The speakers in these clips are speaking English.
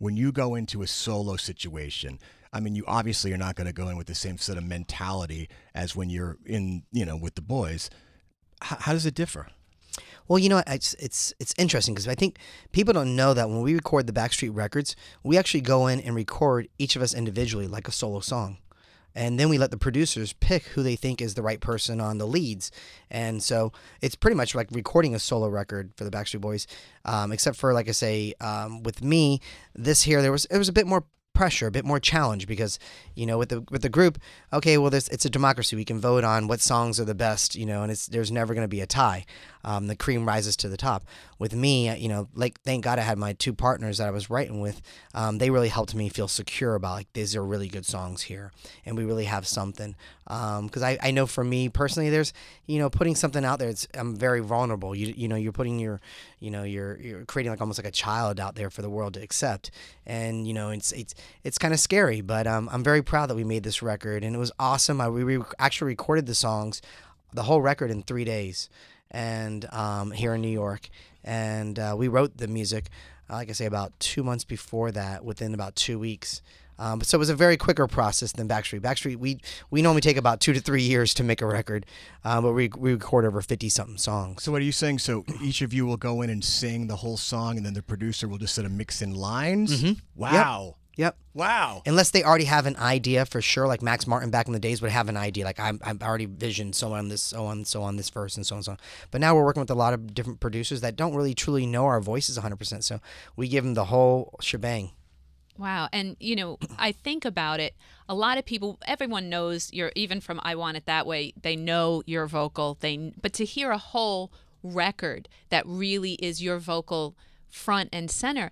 when you go into a solo situation, I mean, you obviously are not going to go in with the same sort of mentality as when you're in, you know, with the boys. H- how does it differ? Well, you know, it's it's it's interesting because I think people don't know that when we record the Backstreet Records, we actually go in and record each of us individually like a solo song. And then we let the producers pick who they think is the right person on the leads. And so it's pretty much like recording a solo record for the Backstreet Boys, um, except for, like I say, um, with me, this here, there was, it was a bit more pressure, a bit more challenge because you know with the with the group, okay, well, this it's a democracy. We can vote on what songs are the best, you know, and it's there's never going to be a tie. Um, the cream rises to the top. With me, you know, like thank God I had my two partners that I was writing with. Um, they really helped me feel secure about like these are really good songs here, and we really have something. Because um, I, I know for me personally, there's you know putting something out there. It's I'm very vulnerable. You you know you're putting your you know you're you're creating like almost like a child out there for the world to accept, and you know it's it's it's kind of scary. But um, I'm very proud that we made this record, and it was awesome. I, we re- actually recorded the songs, the whole record in three days and um, here in New York. And uh, we wrote the music, uh, like I say, about two months before that, within about two weeks. Um, so it was a very quicker process than Backstreet. Backstreet, we we normally take about two to three years to make a record, uh, but we, we record over fifty something songs. So what are you saying? So each of you will go in and sing the whole song, and then the producer will just sort of mix in lines. Mhm. Wow. Yep. Wow. Unless they already have an idea for sure, like Max Martin back in the days would have an idea, like I'm, I'm already visioned so on this, so on, so on this verse and so on and so on. But now we're working with a lot of different producers that don't really truly know our voices 100%. So we give them the whole shebang. Wow. And, you know, I think about it. A lot of people, everyone knows you're, even from I Want It That Way, they know your vocal. They, but to hear a whole record that really is your vocal front and center,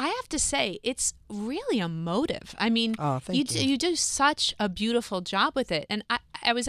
I have to say, it's really emotive. I mean, Oh, you, you. you do such a beautiful job with it. And I, I was